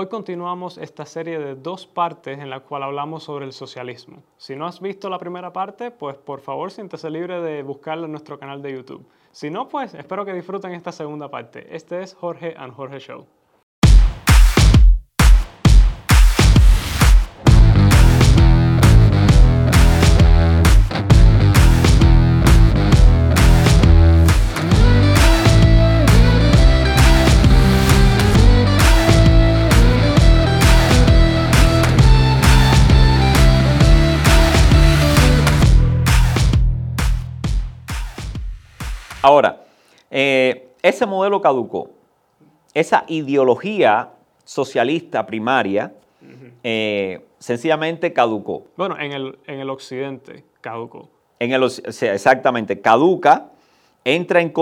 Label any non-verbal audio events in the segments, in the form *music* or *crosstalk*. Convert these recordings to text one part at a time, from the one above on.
Hoy continuamos esta serie de dos partes en la cual hablamos sobre el socialismo. Si no has visto la primera parte, pues por favor siéntese libre de buscarla en nuestro canal de YouTube. Si no, pues espero que disfruten esta segunda parte. Este es Jorge and Jorge Show. Ahora, eh, ese modelo caducó. Esa ideología socialista primaria eh, sencillamente caducó. Bueno, en el, en el occidente caducó. En el, exactamente, caduca, entra en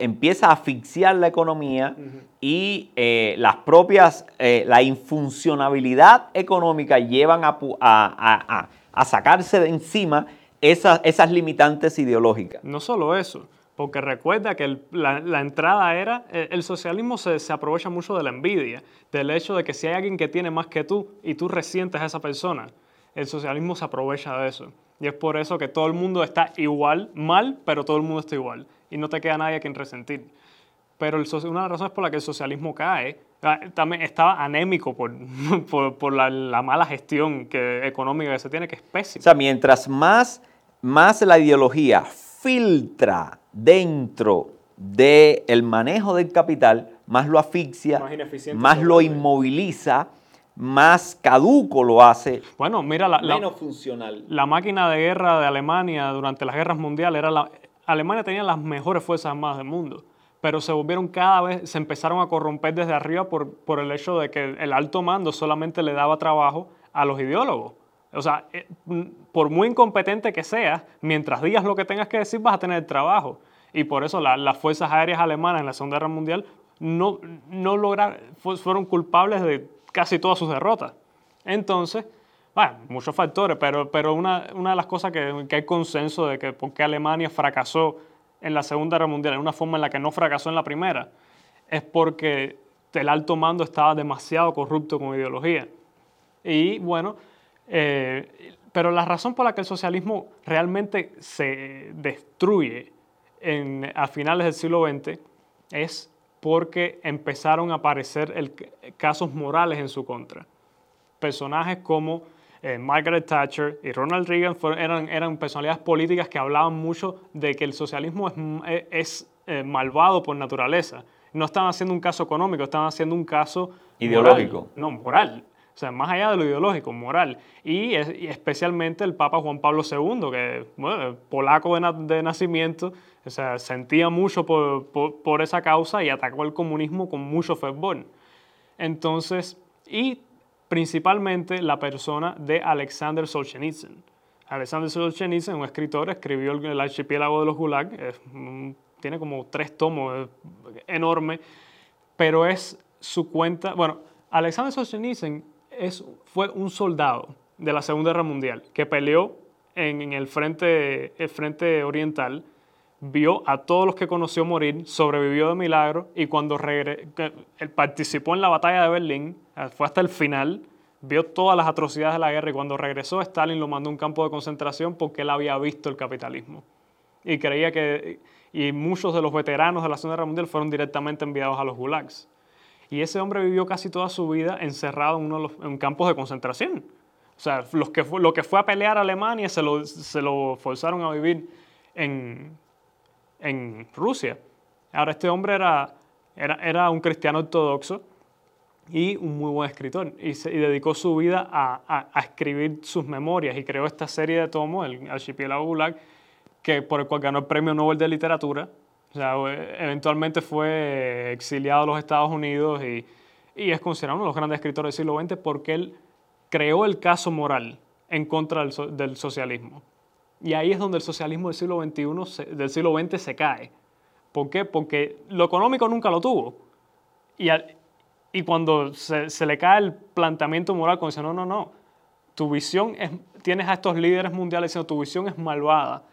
empieza a asfixiar la economía y eh, las propias, la infuncionabilidad económica llevan a, sacarse de encima esas, esas limitantes ideológicas. No solo eso, porque recuerda que la, entrada era, eh, el, socialismo se, aprovecha mucho de la envidia, del hecho de que si hay alguien que tiene más que tú y tú resientes a esa persona, el socialismo se aprovecha de eso. Y es por eso que todo el mundo está igual, mal, pero todo el mundo está igual. Y no te queda nadie a quien resentir. Pero el, una de las razones por las que el socialismo cae, también estaba anémico por, *laughs* por, la, mala gestión que, económica que se tiene, que es pésima. O sea, mientras más, más la ideología filtra dentro del manejo del capital, más lo asfixia, más, lo inmoviliza, más caduco lo hace. Bueno, mira, la, menos funcional. La máquina de guerra de Alemania durante las guerras mundiales era la. Alemania tenía las mejores fuerzas armadas del mundo, pero se volvieron cada vez, se empezaron a corromper desde arriba por, por el hecho de que el alto mando solamente le daba trabajo a los ideólogos. O sea, eh, por muy incompetente que seas, mientras digas lo que tengas que decir, vas a tener trabajo. Y por eso las fuerzas aéreas alemanas en la Segunda Guerra Mundial no, no lograron, fueron culpables de casi todas sus derrotas. Entonces, bueno, muchos factores, pero, pero una, una de las cosas que, que hay consenso de que por qué Alemania fracasó en la Segunda Guerra Mundial, en una forma en la que no fracasó en la primera, es porque el alto mando estaba demasiado corrupto con ideología. Y bueno, eh, pero la razón por la que el socialismo realmente se destruye a finales del siglo XX es porque empezaron a aparecer el, casos morales en su contra. Personajes como eh, Margaret Thatcher y Ronald Reagan eran, eran, personalidades políticas que hablaban mucho de que el socialismo es, eh, malvado por naturaleza. No estaban haciendo un caso económico, estaban haciendo un caso ideológico. no, moral. O sea, más allá de lo ideológico, moral. Y, especialmente el Papa Juan Pablo II, que, bueno, polaco de, nacimiento, o sea, sentía mucho por, por, esa causa y atacó el comunismo con mucho fervor. Entonces, y principalmente la persona de Alexander Solzhenitsyn. Alexander Solzhenitsyn, un escritor, escribió El archipiélago de los Gulag, tiene como tres tomos, enorme, pero es su cuenta, bueno, Alexander Solzhenitsyn fue un soldado de la Segunda Guerra Mundial que peleó en, el, frente, oriental, vio a todos los que conoció morir, sobrevivió de milagro y cuando participó en la batalla de Berlín, eh, fue hasta el final, vio todas las atrocidades de la guerra y cuando regresó Stalin lo mandó a un campo de concentración porque él había visto el capitalismo y creía que y muchos de los veteranos de la Segunda Guerra Mundial fueron directamente enviados a los gulags. Y ese hombre vivió casi toda su vida encerrado en, campos de concentración. O sea, los que lo que fue a pelear a Alemania se lo, forzaron a vivir en, en, Rusia. Ahora, este hombre era, era, era, un cristiano ortodoxo y un muy buen escritor. Y, dedicó su vida a, escribir sus memorias y creó esta serie de tomos, el Archipiélago Gulag, que, por el cual ganó el Premio Nobel de Literatura o sea, eventualmente fue exiliado a los Estados Unidos y, y es considerado uno de los grandes escritores del siglo XX porque él creó el caso moral en contra del, socialismo. Y ahí es donde el socialismo del siglo XXI, del siglo XX se cae. ¿Por qué? Porque lo económico nunca lo tuvo. Y, y cuando se, se, le cae el planteamiento moral, cuando dice, no, no, no, tu visión es, tienes a estos líderes mundiales diciendo, tu visión es malvada,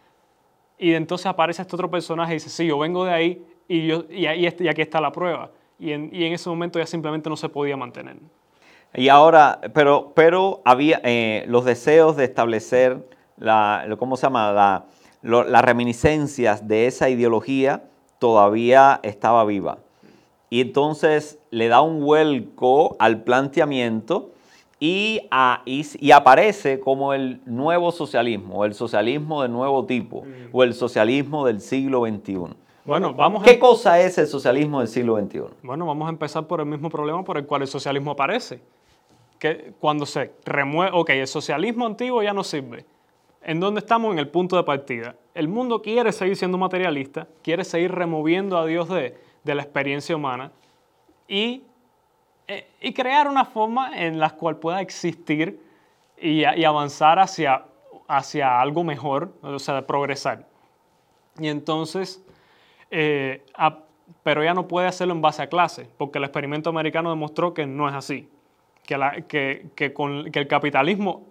y entonces aparece este otro personaje y dice, sí, yo vengo de ahí y, yo, y, y, este, y aquí está la prueba. Y en, y en, ese momento ya simplemente no se podía mantener. Y ahora, pero, pero había eh, los deseos de establecer la, ¿cómo se llama? La- lo- las reminiscencias de esa ideología todavía estaba viva. Y entonces le da un vuelco al planteamiento y, a- y s- y aparece como el nuevo socialismo, el socialismo de nuevo tipo, o el socialismo del siglo XXI. Bueno, vamos a, ¿Qué cosa es el socialismo del siglo XXI? bueno, vamos a empezar por el mismo problema por el cual el socialismo aparece. Que cuando se remueve, ok, el socialismo antiguo ya no sirve. ¿En dónde estamos? En el punto de partida. El mundo quiere seguir siendo materialista, quiere seguir removiendo a Dios de, de la experiencia humana y, y crear una forma en la cual pueda existir y, avanzar hacia, hacia algo mejor, o sea, progresar. Y entonces, eh, pero ya no puede hacerlo en base a clase, porque el experimento americano demostró que no es así. Que, que- que el capitalismo,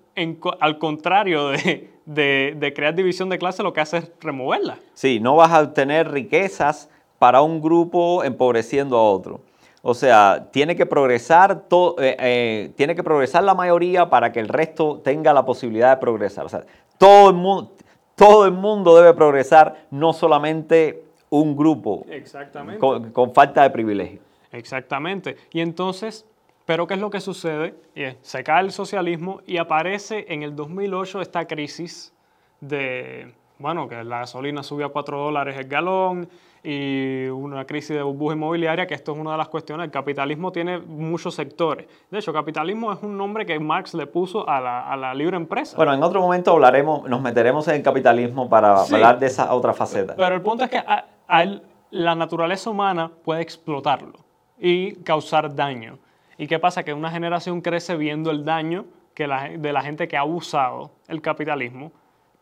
al contrario de, de- de crear división de clase, lo que hace es removerla. Sí, no vas a obtener riquezas para un grupo empobreciendo a otro. O sea, tiene que progresar to- eh, eh, tiene que progresar la mayoría para que el resto tenga la posibilidad de progresar. O sea, todo el mundo, todo el mundo debe progresar, no solamente un grupo Exactamente. con, con falta de privilegio. Exactamente. Y entonces, ¿pero qué es lo que sucede? Se cae el socialismo y aparece en el 2008 esta crisis de, bueno, que la gasolina subió a 4 dólares el galón y una crisis de burbuja inmobiliaria, que esto es una de las cuestiones. El capitalismo tiene muchos sectores. De hecho, capitalismo es un nombre que Marx le puso a la, a la libre empresa. Bueno, en otro momento hablaremos, nos meteremos en el capitalismo para Sí. hablar de esa otra faceta. Pero el punto es que a- a él- la naturaleza humana puede explotarlo y causar daño. ¿Y qué pasa? Que una generación crece viendo el daño que la, de la gente que ha usado el capitalismo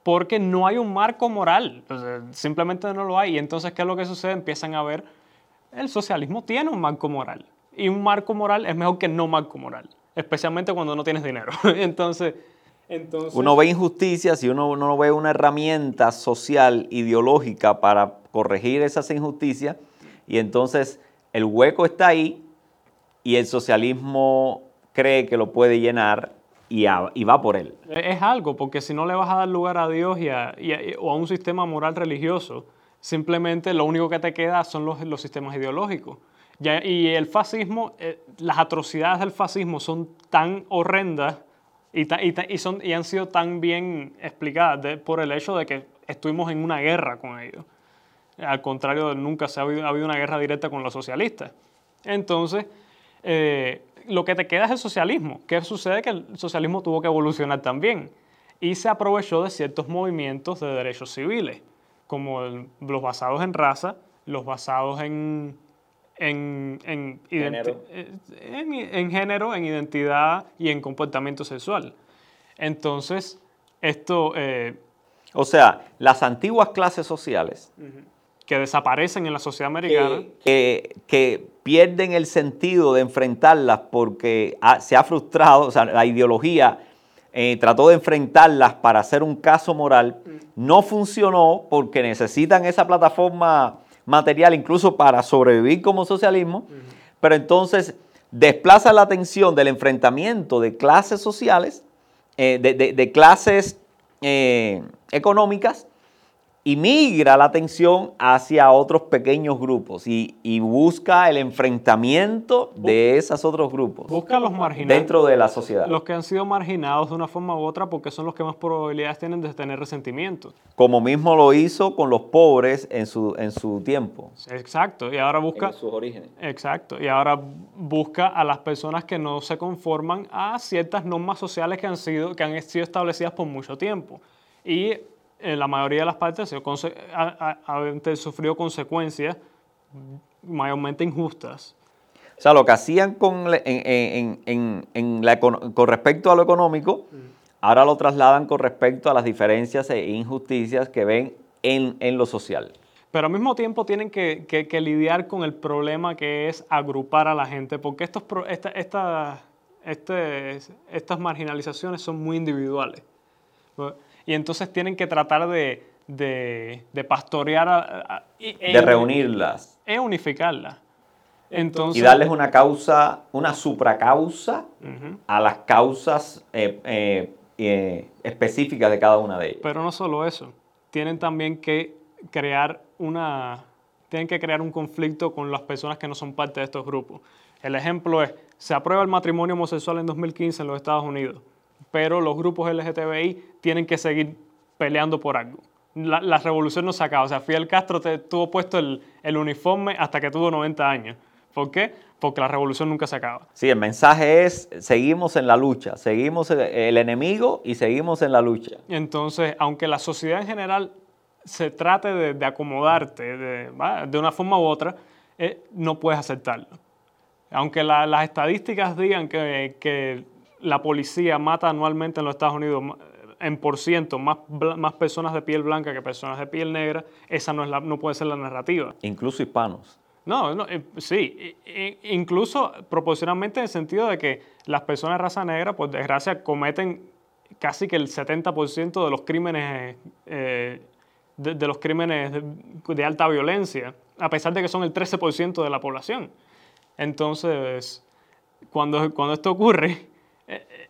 porque no hay un marco moral. O sea, simplemente no lo hay. Y entonces, ¿qué es lo que sucede? Empiezan a ver, el socialismo tiene un marco moral. Y un marco moral es mejor que no marco moral. Especialmente cuando no tienes dinero. *laughs* entonces, entonces... Uno ve injusticias y uno, uno ve una herramienta social, ideológica para corregir esas injusticias y entonces el hueco está ahí y el socialismo cree que lo puede llenar y, va por él. Es algo, porque si no le vas a dar lugar a Dios y a, o a un sistema moral religioso, simplemente lo único que te queda son los, los sistemas ideológicos. Y el fascismo, eh, las atrocidades del fascismo son tan horrendas y, ta- y ta- y son, y han sido tan bien explicadas por el hecho de que estuvimos en una guerra con ellos. Al contrario, nunca se ha habido, ha habido una guerra directa con los socialistas. Entonces, eh, lo que te queda es el socialismo. ¿Qué sucede? Que el socialismo tuvo que evolucionar también y se aprovechó de ciertos movimientos de derechos civiles, como el- los basados en raza, los basados en, en, en, Género. eh, en- en género, en identidad y en comportamiento sexual. Entonces, esto eh, O sea, las antiguas clases sociales que desaparecen en la sociedad americana, que, que- que pierden el sentido de enfrentarlas porque ha- se ha frustrado, o sea, la ideología eh, trató de enfrentarlas para hacer un caso moral, no funcionó porque necesitan esa plataforma material incluso para sobrevivir como socialismo, pero entonces desplaza la atención del enfrentamiento de clases sociales, eh, de, de- de clases eh, económicas, y migra la atención hacia otros pequeños grupos y, y busca el enfrentamiento de esos otros grupos busca los marginados. dentro de la sociedad. los que han sido marginados de una forma u otra porque son los que más probabilidades tienen de tener resentimiento. Como mismo lo hizo con los pobres en su, en su tiempo. Exacto, y ahora busca... sus orígenes. Exacto, y ahora busca a las personas que no se conforman a ciertas normas sociales que han sido, que han sido establecidas por mucho tiempo. Y en la mayoría de las partes ha sido conse- ha- ha- ha sufrido consecuencias mayormente injustas. O sea, lo que hacían con, en- en- en- la con respecto a lo económico, ahora lo trasladan con respecto a las diferencias e injusticias que ven en, en lo social. Pero al mismo tiempo tienen que, que- que lidiar con el problema que es agrupar a la gente, porque estos, esta- esta- este- estas marginalizaciones son muy individuales. Y entonces tienen que tratar de, de- de pastorear, a- a- y- e De reunirlas. e unificarlas. Entonces, y darles una causa, una supracausa a las causas eh, eh, eh, específicas de cada una de ellas. Pero no solo eso, tienen también que crear una, tienen que crear un conflicto con las personas que no son parte de estos grupos. El ejemplo es, se aprueba el matrimonio homosexual en 2015 en los Estados Unidos, pero los grupos LGTBI tienen que seguir peleando por algo. La, revolución no se acaba. O sea, Fidel Castro te, tuvo puesto el, el uniforme hasta que tuvo 90 años. ¿Por qué? Porque la revolución nunca se acaba. Sí, el mensaje es, seguimos en la lucha, seguimos el enemigo y seguimos en la lucha. Entonces, aunque la sociedad en general se trate de, acomodarte de, de, una forma u otra, eh, no puedes aceptarlo. Aunque las estadísticas digan que, que, la policía mata anualmente en los Estados Unidos en por ciento más, más personas de piel blanca que personas de piel negra, esa no, es la, no puede ser la narrativa. Incluso hispanos. No, no eh, sí, incluso proporcionalmente en el sentido de que las personas de raza negra, por desgracia, cometen casi que el 70% de los crímenes, eh, de, los crímenes de, alta violencia, a pesar de que son el 13% de la población. Entonces, cuando, cuando esto ocurre, eh,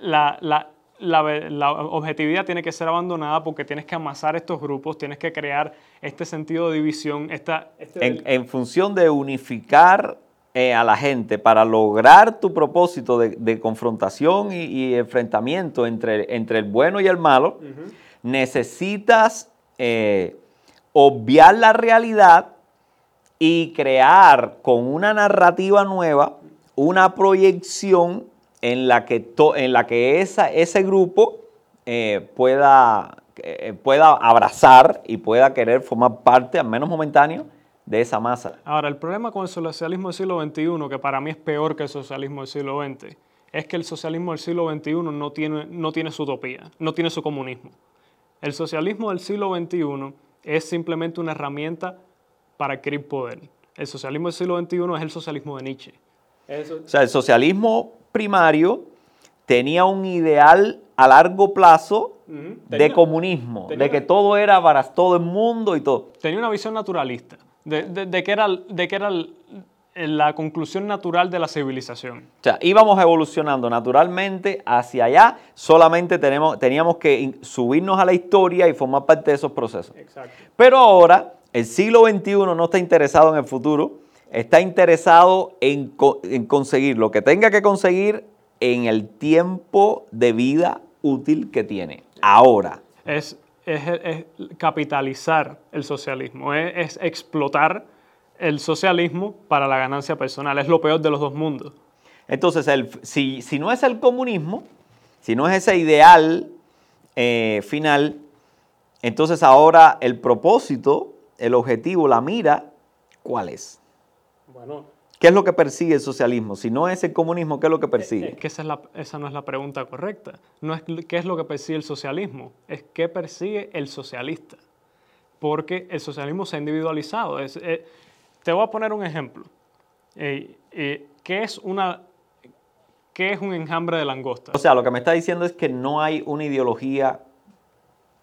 la, la, la, objetividad tiene que ser abandonada porque tienes que amasar estos grupos, tienes que crear este sentido de división. Esta, este en, función de unificar eh, a la gente para lograr tu propósito de, confrontación y, enfrentamiento entre, entre, el bueno y el malo, necesitas eh, obviar la realidad y crear con una narrativa nueva una proyección en la que, en la que esa, ese grupo eh, pueda, eh, pueda abrazar y pueda querer formar parte, al menos momentáneo, de esa masa. Ahora, el problema con el socialismo del siglo XXI, que para mí es peor que el socialismo del siglo XX, es que el socialismo del siglo XXI no tiene, no tiene su utopía, no tiene su comunismo. El socialismo del siglo XXI es simplemente una herramienta para adquirir poder. El socialismo del siglo XXI es el socialismo de Nietzsche. O sea, el socialismo primario tenía un ideal a largo plazo de comunismo, de que todo era para todo el mundo y todo. Tenía una visión naturalista, de, que era, de que era la conclusión natural de la civilización. O sea, íbamos evolucionando naturalmente hacia allá, solamente tenemos, teníamos que subirnos a la historia y formar parte de esos procesos. Exacto. Pero ahora, el siglo XXI no está interesado en el futuro, está interesado en, conseguir lo que tenga que conseguir en el tiempo de vida útil que tiene. Ahora. Es, capitalizar el socialismo, es, explotar el socialismo para la ganancia personal. Es lo peor de los dos mundos. Entonces, si, no es el comunismo, si no es ese ideal eh, final, entonces ahora el propósito, el objetivo, la mira, ¿cuál es? ¿Qué es lo que persigue el socialismo? Si no es el comunismo, ¿qué es lo que persigue? Es que esa, no es la pregunta correcta. No es qué es lo que persigue el socialismo, es qué persigue el socialista. Porque el socialismo se ha individualizado. Eh, te voy a poner un ejemplo. Eh, eh, ¿qué, es una, ¿Qué es un enjambre de langosta? O sea, lo que me está diciendo es que no hay una ideología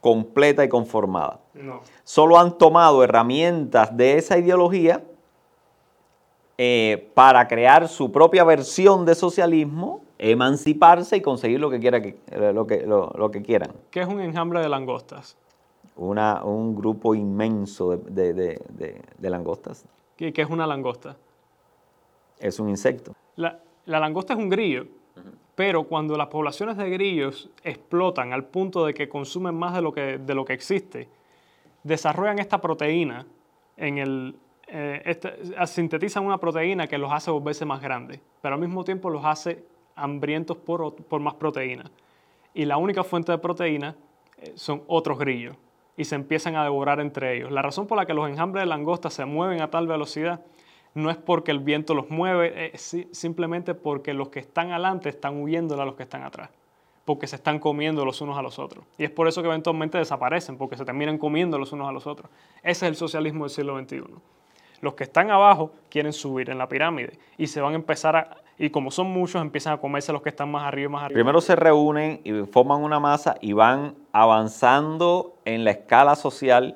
completa y conformada. No. Solo han tomado herramientas de esa ideología eh, para crear su propia versión de socialismo, emanciparse y conseguir lo que, quiera que, eh, lo que, lo, que quieran. ¿Qué es un enjambre de langostas? Una, un grupo inmenso de, de, de, langostas. ¿Qué, es una langosta? Es un insecto. La, la langosta es un grillo, pero cuando las poblaciones de grillos explotan al punto de que consumen más de lo que, de lo que existe, desarrollan esta proteína en el, eh, este, sintetizan una proteína que los hace volverse más grandes, pero al mismo tiempo los hace hambrientos por, por más proteína. Y la única fuente de proteína eh, son otros grillos y se empiezan a devorar entre ellos. La razón por la que los enjambres de langosta se mueven a tal velocidad no es porque el viento los mueve, es simplemente porque los que están adelante están huyendo a los que están atrás, porque se están comiendo los unos a los otros. Y es por eso que eventualmente desaparecen, porque se terminan comiendo los unos a los otros. Ese es el socialismo del siglo XXI. Los que están abajo quieren subir en la pirámide y se van a empezar a, y como son muchos, empiezan a comerse los que están más arriba más arriba. Primero se reúnen y forman una masa y van avanzando en la escala social.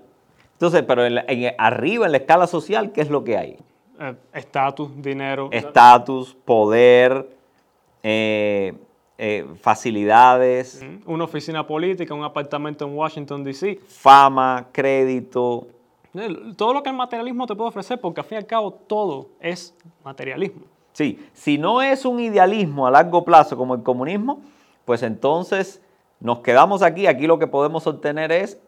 Entonces, pero en arriba en la escala social, ¿qué es lo que hay? Eh, estatus, dinero. Estatus, poder, eh, eh, facilidades, Una oficina política, un apartamento en Washington, D.C. fama, crédito. Todo lo que el materialismo te puede ofrecer, porque al fin y al cabo todo es materialismo. Sí, si no es un idealismo a largo plazo como el comunismo, pues entonces nos quedamos aquí. Aquí lo que podemos obtener es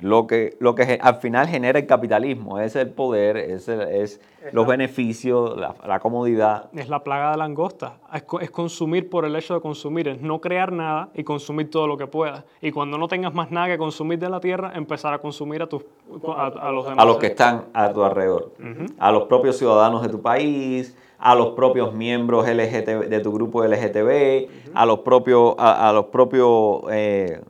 lo que, lo que al final genera el capitalismo, es el poder, es, el- es los beneficios, la, la comodidad. Es la plaga de langosta. Es, co- es consumir por el hecho de consumir, es no crear nada y consumir todo lo que puedas. Y cuando no tengas más nada que consumir de la tierra, empezar a consumir a, tus, a, a los demás. a los que están a tu alrededor, a los propios ciudadanos de tu país, a los propios miembros LGTB, de tu grupo LGTB, a los propios, a, a los propios eh,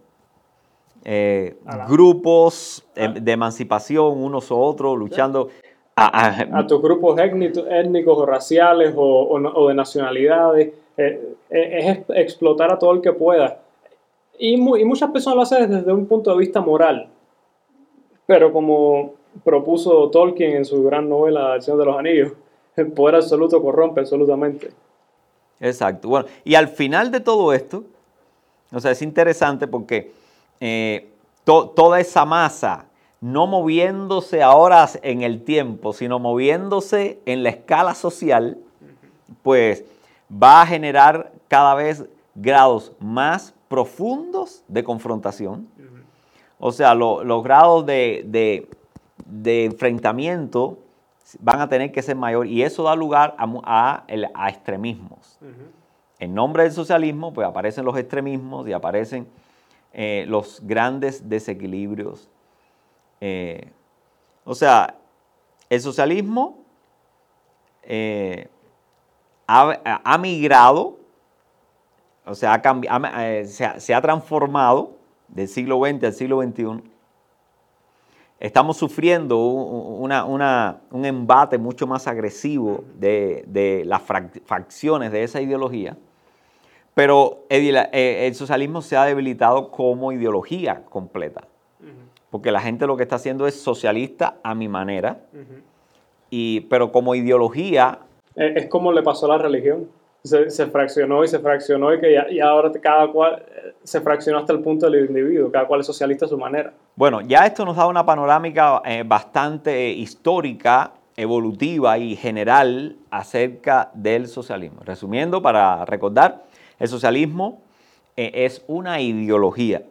eh, grupos eh, de emancipación, unos u otros, luchando. a- a- a tus grupos étnico- étnicos o raciales o, o o de nacionalidades. eh, eh, es ex- explotar a todo el que pueda. Y, mu- y muchas personas lo hacen desde un punto de vista moral. Pero como propuso Tolkien en su gran novela El Señor de los Anillos, el poder absoluto corrompe absolutamente. Exacto. Bueno, y al final de todo esto, o sea, es interesante porque eh, to- toda esa masa, no moviéndose ahora en el tiempo, sino moviéndose en la escala social, pues va a generar cada vez grados más profundos de confrontación. O sea, lo- los grados de, de- de enfrentamiento van a tener que ser mayor y eso da lugar a, a extremismos. En nombre del socialismo, pues aparecen los extremismos y aparecen eh, los grandes desequilibrios. Eh, o sea, el socialismo eh, ha, migrado, o sea, ha se, ha, transformado del siglo XX al siglo XXI. Estamos sufriendo un, embate mucho más agresivo de, las facciones de esa ideología, pero el, eh, el socialismo se ha debilitado como ideología completa, porque la gente lo que está haciendo es socialista a mi manera, y, pero como ideología Es como le pasó a la religión. Se, se fraccionó y se fraccionó y que ya, y ahora cada cual eh, se fraccionó hasta el punto del individuo. Cada cual es socialista a su manera. Bueno, ya esto nos da una panorámica eh, bastante histórica, evolutiva y general acerca del socialismo. Resumiendo, para recordar, el socialismo eh, es una ideología,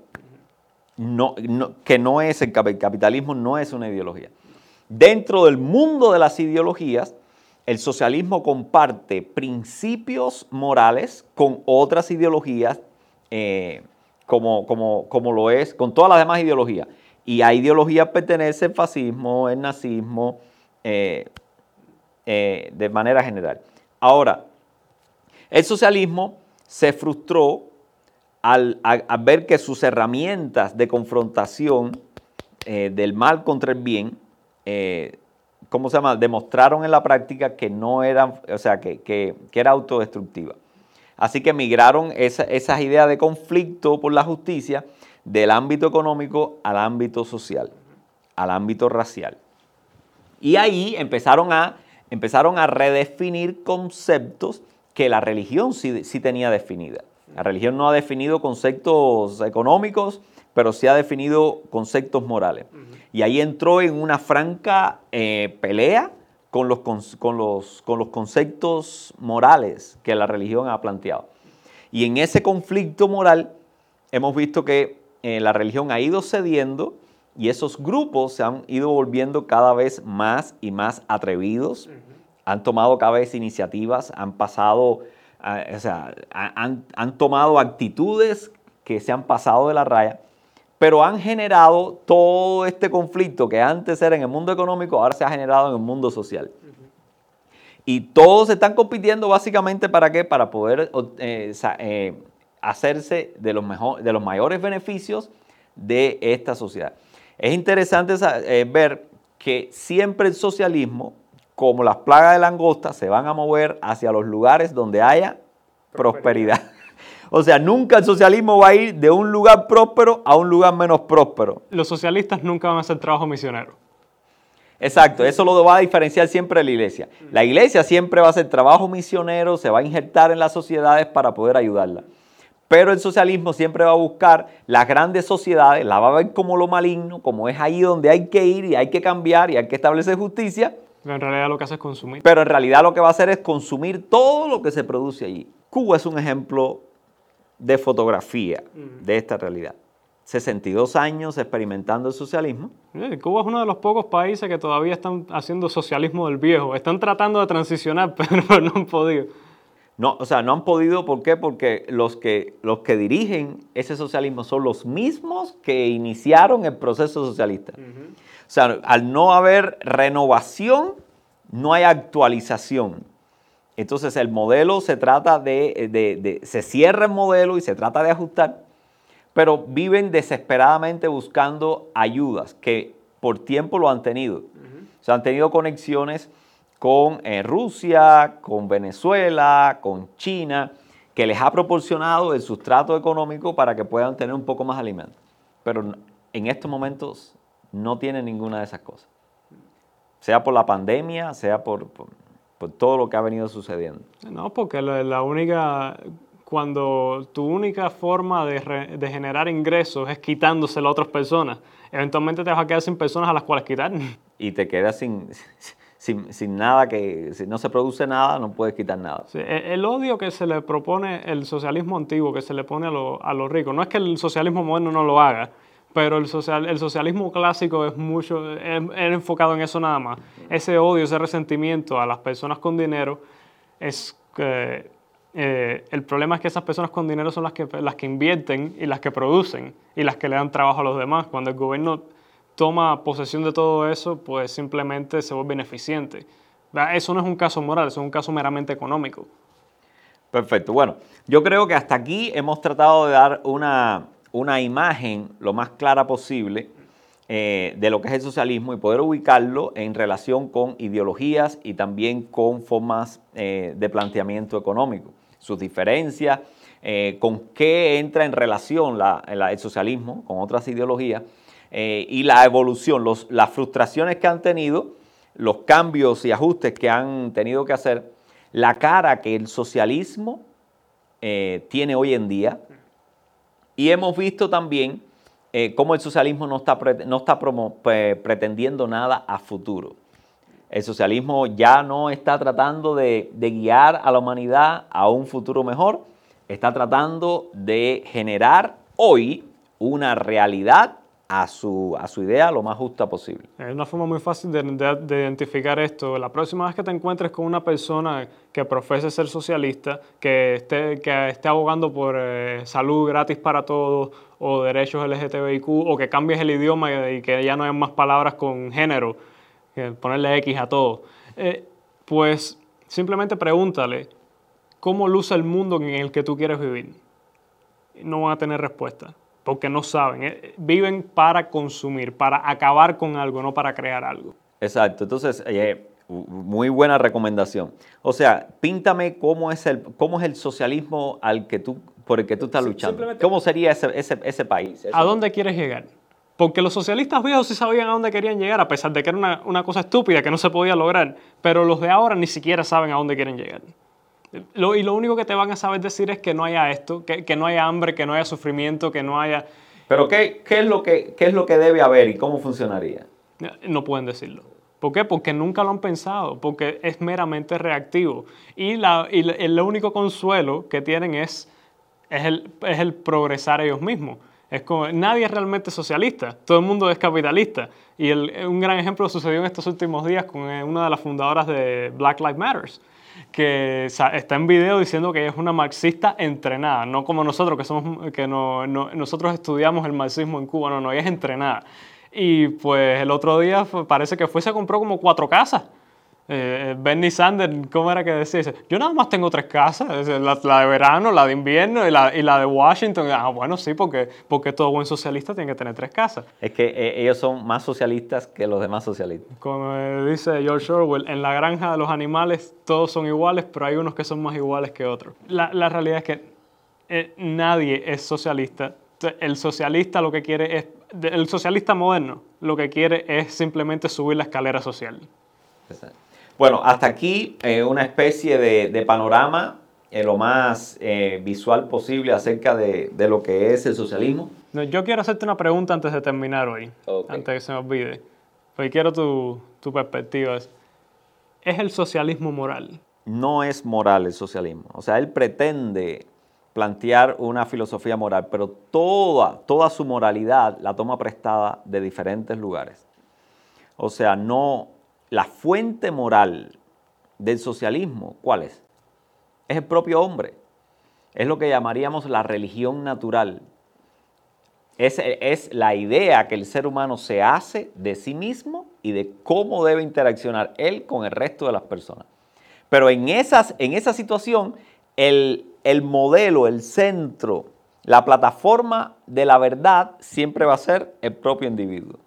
que no es el, cap- el capitalismo, no es una ideología. Dentro del mundo de las ideologías, el socialismo comparte principios morales con otras ideologías, eh, como, lo es con todas las demás ideologías. Y a ideologías pertenece el fascismo, el nazismo, eh, de manera general. Ahora, el socialismo se frustró al, a- ver que sus herramientas de confrontación eh, del mal contra el bien, eh, ¿cómo se llama? Demostraron en la práctica que no eran, o sea, que, que- que era autodestructiva. Así que migraron esa- esas ideas de conflicto por la justicia del ámbito económico al ámbito social, al ámbito racial. Y ahí empezaron a, empezaron a redefinir conceptos que la religión sí, sí tenía definida. La religión no ha definido conceptos económicos, pero sí ha definido conceptos morales. Y ahí entró en una franca eh, pelea con los, con, los, con los conceptos morales que la religión ha planteado. Y en ese conflicto moral hemos visto que eh, la religión ha ido cediendo y esos grupos se han ido volviendo cada vez más y más atrevidos, han tomado cada vez iniciativas, han pasado, ah, o sea, ha- han, han tomado actitudes que se han pasado de la raya, pero han generado todo este conflicto que antes era en el mundo económico, ahora se ha generado en el mundo social. Y todos están compitiendo básicamente para qué? Para poder eh, eh, hacerse de los, mejor- de los mayores beneficios de esta sociedad. Es interesante sa- eh, ver que siempre el socialismo, como las plagas de langosta, se van a mover hacia los lugares donde haya prosperidad. *laughs* O sea, nunca el socialismo va a ir de un lugar próspero a un lugar menos próspero. Los socialistas nunca van a hacer trabajo misionero. Exacto, eso lo va a diferenciar siempre la iglesia. La iglesia siempre va a hacer trabajo misionero, se va a injertar en las sociedades para poder ayudarla. Pero el socialismo siempre va a buscar las grandes sociedades, la va a ver como lo maligno, como es ahí donde hay que ir y hay que cambiar y hay que establecer justicia. Pero en realidad lo que hace es consumir. Pero en realidad lo que va a hacer es consumir todo lo que se produce allí. Cuba es un ejemplo de fotografía de esta realidad. 62 años experimentando el socialismo. Cuba es uno de los pocos países que todavía están haciendo socialismo del viejo. Están tratando de transicionar, *laughs* pero no han podido. No, o sea, no han podido, ¿por qué? Porque los que, los que dirigen ese socialismo son los mismos que iniciaron el proceso socialista. O sea, al no haber renovación, no hay actualización. Entonces el modelo se trata de, de, se cierra el modelo y se trata de ajustar, pero viven desesperadamente buscando ayudas que por tiempo lo han tenido. O sea, han tenido conexiones con eh, Rusia, con Venezuela, con China, que les ha proporcionado el sustrato económico para que puedan tener un poco más de alimento. Pero en estos momentos no tienen ninguna de esas cosas. Sea por la pandemia, sea por, todo lo que ha venido sucediendo. No, porque la, única, cuando tu única forma de, de, generar ingresos es quitándoselo a otras personas, eventualmente te vas a quedar sin personas a las cuales quitar. Y te quedas sin, sin, nada, que si no se produce nada, no puedes quitar nada. E, el odio que se le propone el socialismo antiguo, que se le pone a, a los ricos, no es que el socialismo moderno no lo haga, pero el, social, el socialismo clásico es mucho, es, enfocado en eso nada más. Ese odio, ese resentimiento a las personas con dinero es que eh, el problema es que esas personas con dinero son las que, las que invierten y las que producen y las que le dan trabajo a los demás. Cuando el gobierno toma posesión de todo eso, pues simplemente se vuelve ineficiente. Eso no es un caso moral, eso es un caso meramente económico. Perfecto. Bueno, yo creo que hasta aquí hemos tratado de dar una, una imagen lo más clara posible eh, de lo que es el socialismo y poder ubicarlo en relación con ideologías y también con formas eh, de planteamiento económico, sus diferencias, eh, con qué entra en relación el socialismo con otras ideologías eh, y la evolución, las frustraciones que han tenido, los cambios y ajustes que han tenido que hacer, la cara que el socialismo eh, tiene hoy en día. Y hemos visto también eh, cómo el socialismo no está, no está pretendiendo nada a futuro. El socialismo ya no está tratando de, de guiar a la humanidad a un futuro mejor, está tratando de generar hoy una realidad a su, a su idea lo más justa posible. Es una forma muy fácil de, identificar esto. La próxima vez que te encuentres con una persona que profese ser socialista, que esté, que esté abogando por eh, salud gratis para todos o derechos LGTBIQ, o que cambies el idioma y, que ya no hay más palabras con género, ponerle X a todo, eh, pues simplemente pregúntale cómo luce el mundo en el que tú quieres vivir. No van a tener respuesta porque no saben. Eh, viven para consumir, para acabar con algo, no para crear algo. Exacto. Entonces, eh, muy buena recomendación. O sea, píntame cómo es el, cómo es el socialismo al que tú, por el que tú estás luchando. ¿Cómo sería ese, ese, país? ¿A dónde quieres llegar? Porque los socialistas viejos sí sabían a dónde querían llegar, a pesar de que era una, una cosa estúpida que no se podía lograr. Pero los de ahora ni siquiera saben a dónde quieren llegar y lo único que te van a saber decir es que no haya esto, que, no haya hambre, que no haya sufrimiento, que no haya... Pero ¿qué, es lo que, qué es lo que debe haber y cómo funcionaría? No pueden decirlo. ¿Por qué? Porque nunca lo han pensado, porque es meramente reactivo. Y, la, y el único consuelo que tienen es, es, el, es el progresar ellos mismos. Es como, nadie es realmente socialista, todo el mundo es capitalista. Y un gran ejemplo sucedió en estos últimos días con eh, una de las fundadoras de Black Lives Matter que está en video diciendo que es una marxista entrenada, no como nosotros, que, somos, que no, nosotros estudiamos el marxismo en Cuba, no, no, ella es entrenada. Y pues el otro día parece que fue, se compró como cuatro casas eh, Bernie Sanders, ¿cómo era que decía? Yo nada más tengo tres casas, la, de verano, la de invierno y la, y la, de Washington. Ah, bueno, sí, porque, porque todo buen socialista tiene que tener tres casas. Es que eh, ellos son más socialistas que los demás socialistas. Como dice George Orwell, en la granja de los animales todos son iguales, pero hay unos que son más iguales que otros. La, la realidad es que eh, nadie es socialista. El socialista lo que quiere es, el socialista moderno, lo que quiere es simplemente subir la escalera social. Bueno, hasta aquí eh, una especie de, panorama eh, lo más eh, visual posible acerca de, lo que es el socialismo. yo quiero hacerte una pregunta antes de terminar hoy, antes de que se me olvide. Porque quiero tu, tu perspectiva. ¿Es el socialismo moral? No es moral el socialismo. O sea, él pretende plantear una filosofía moral, pero toda, toda su moralidad la toma prestada de diferentes lugares. O sea, no, la fuente moral del socialismo, ¿cuál es? Es el propio hombre. Es lo que llamaríamos la religión natural. Es, es, la idea que el ser humano se hace de sí mismo y de cómo debe interaccionar él con el resto de las personas. Pero en, esas, en esa situación, el, el modelo, el centro, la plataforma de la verdad siempre va a ser el propio individuo.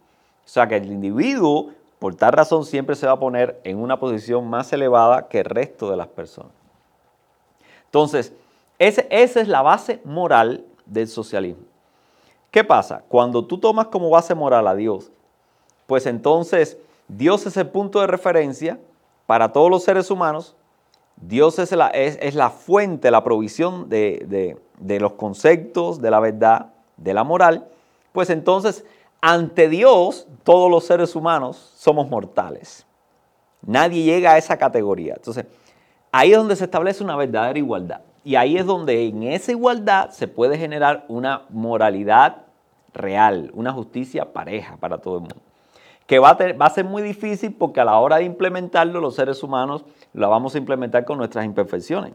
O sea que el individuo, por tal razón, siempre se va a poner en una posición más elevada que el resto de las personas. Entonces, esa es la base moral del socialismo. ¿Qué pasa? Cuando tú tomas como base moral a Dios, pues entonces Dios es el punto de referencia para todos los seres humanos Dios es la, es, la fuente, la provisión de, los conceptos, de la verdad, de la moral, pues entonces ante Dios todos los seres humanos somos mortales. Nadie llega a esa categoría. Entonces, ahí es donde se establece una verdadera igualdad. Y ahí es donde en esa igualdad se puede generar una moralidad real, una justicia pareja para todo el mundo que va a, ser muy difícil porque a la hora de implementarlo los seres humanos lo vamos a implementar con nuestras imperfecciones.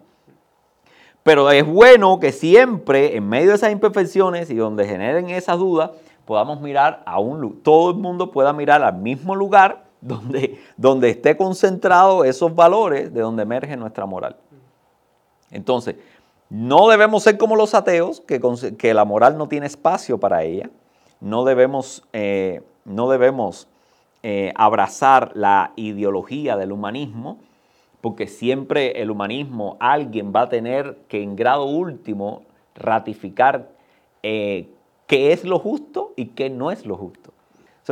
Pero es bueno que siempre en medio de esas imperfecciones y donde generen esas dudas, podamos mirar a un todo el mundo pueda mirar al mismo lugar *laughs* donde, donde esté concentrado esos valores de donde emerge nuestra moral. Entonces, no debemos ser como los ateos, que, que la moral no tiene espacio para ella. No debemos, eh, no debemos eh, abrazar la ideología del humanismo, porque siempre el humanismo alguien va a tener que en grado último ratificar eh, qué es lo justo y qué no es lo justo.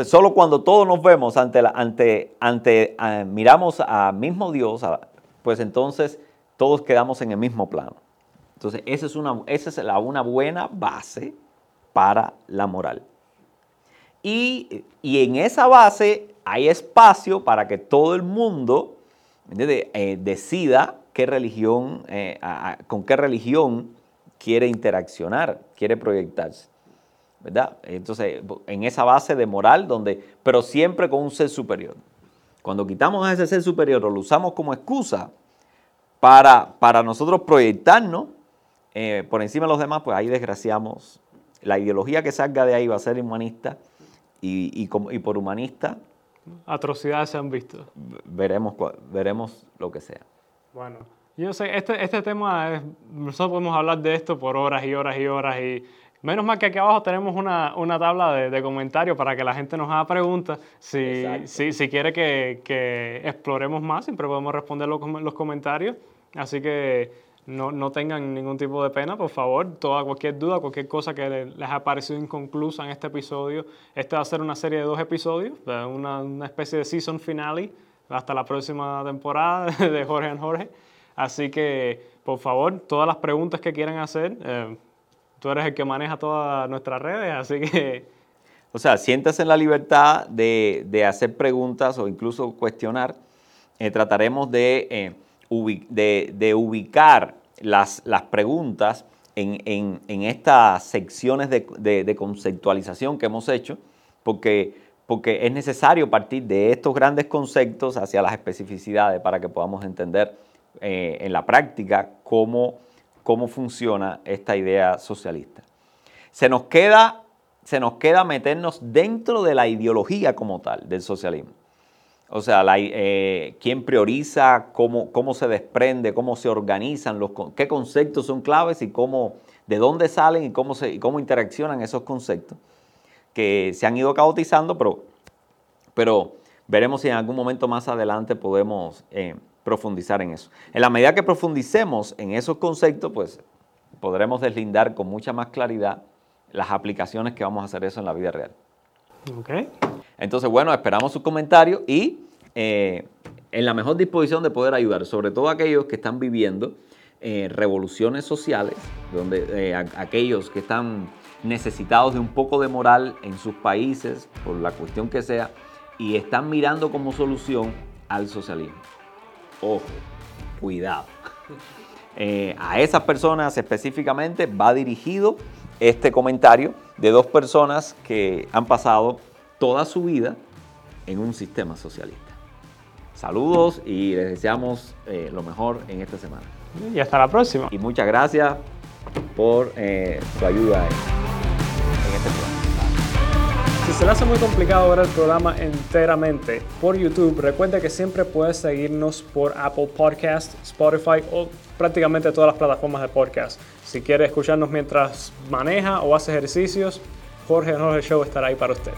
solo cuando todos nos vemos ante, la, ante, ante miramos al mismo Dios, pues entonces todos quedamos en el mismo plano. Entonces, esa es una, esa es la, una buena base para la moral. Y, en esa base hay espacio para que todo el mundo eh, decida qué religión, eh, con qué religión quiere interaccionar, quiere proyectarse. ¿Verdad? Entonces, en esa base de moral, donde, pero siempre con un ser superior. Cuando quitamos a ese ser superior o lo usamos como excusa para, para nosotros proyectarnos eh, por encima de los demás, pues ahí desgraciamos. La ideología que salga de ahí va a ser humanista y, y, por humanista. Atrocidades se han visto. Veremos, veremos lo que sea. Bueno, yo sé, este, este tema, es, nosotros podemos hablar de esto por horas y horas y horas y menos mal que aquí abajo tenemos una, una tabla de, de, comentarios para que la gente nos haga preguntas. Si, si, si, quiere que, que, exploremos más, siempre podemos responder los, los comentarios. Así que no, no, tengan ningún tipo de pena, por favor. Toda cualquier duda, cualquier cosa que les haya parecido inconclusa en este episodio. Este va a ser una serie de dos episodios, una, una especie de season finale hasta la próxima temporada *laughs* de Jorge en Jorge. Así que, por favor, todas las preguntas que quieran hacer, eh, tú eres el que maneja todas nuestras redes, así que... O sea, siéntase en la libertad de, de hacer preguntas o incluso cuestionar. Eh, trataremos de... Eh, de, ubicar las, las preguntas en, estas secciones de, conceptualización que hemos hecho, porque, porque es necesario partir de estos grandes conceptos hacia las especificidades para que podamos entender eh, en la práctica cómo, cómo funciona esta idea socialista. Se nos, queda, se nos queda meternos dentro de la ideología como tal del socialismo. O sea, eh, quién prioriza, cómo, cómo se desprende, cómo se organizan, los, qué conceptos son claves y cómo, de dónde salen y cómo, se, cómo interaccionan esos conceptos que se han ido caotizando, pero, pero veremos si en algún momento más adelante podemos eh, profundizar en eso. En la medida que profundicemos en esos conceptos, pues podremos deslindar con mucha más claridad las aplicaciones que vamos a hacer eso en la vida real. Okay. Entonces, bueno, esperamos sus comentarios y eh, en la mejor disposición de poder ayudar, sobre todo aquellos que están viviendo eh, revoluciones sociales, donde eh, aquellos que están necesitados de un poco de moral en sus países, por la cuestión que sea, y están mirando como solución al socialismo. Ojo, cuidado. Eh, a esas personas específicamente va dirigido este comentario de dos personas que han pasado toda su vida en un sistema socialista. Saludos y les deseamos eh, lo mejor en esta semana. Y hasta la próxima. Y muchas gracias por eh, su ayuda en este programa. Se le hace muy complicado ver el programa enteramente por YouTube, recuerde que siempre puedes seguirnos por Apple Podcast, Spotify o prácticamente todas las plataformas de podcast. Si quiere escucharnos mientras maneja o hace ejercicios, Jorge Jorge Show estará ahí para usted.